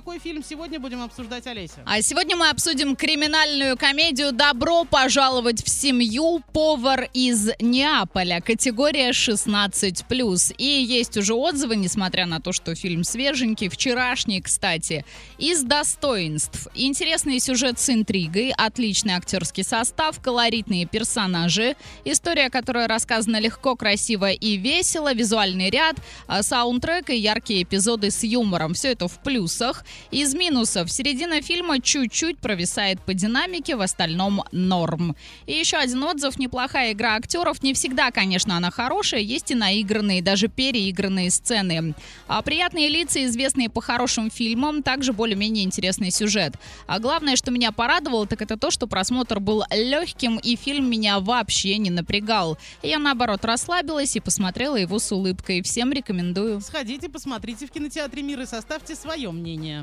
какой фильм сегодня будем обсуждать, Олеся? А сегодня мы обсудим криминальную комедию «Добро пожаловать в семью. Повар из Неаполя». Категория 16+. И есть уже отзывы, несмотря на то, что фильм свеженький, вчерашний, кстати. Из достоинств. Интересный сюжет с интригой, отличный актерский состав, колоритные персонажи, история, которая рассказана легко, красиво и весело, визуальный ряд, а, саундтрек и яркие эпизоды с юмором. Все это в плюсах. Из минусов. Середина фильма чуть-чуть провисает по динамике, в остальном норм. И еще один отзыв. Неплохая игра актеров. Не всегда, конечно, она хорошая. Есть и наигранные, даже переигранные сцены. А приятные лица, известные по хорошим фильмам. Также более-менее интересный сюжет. А главное, что меня порадовало, так это то, что просмотр был легким и фильм меня вообще не напрягал. Я, наоборот, расслабилась и посмотрела его с улыбкой. Всем рекомендую. Сходите, посмотрите в кинотеатре «Мир» и составьте свое мнение.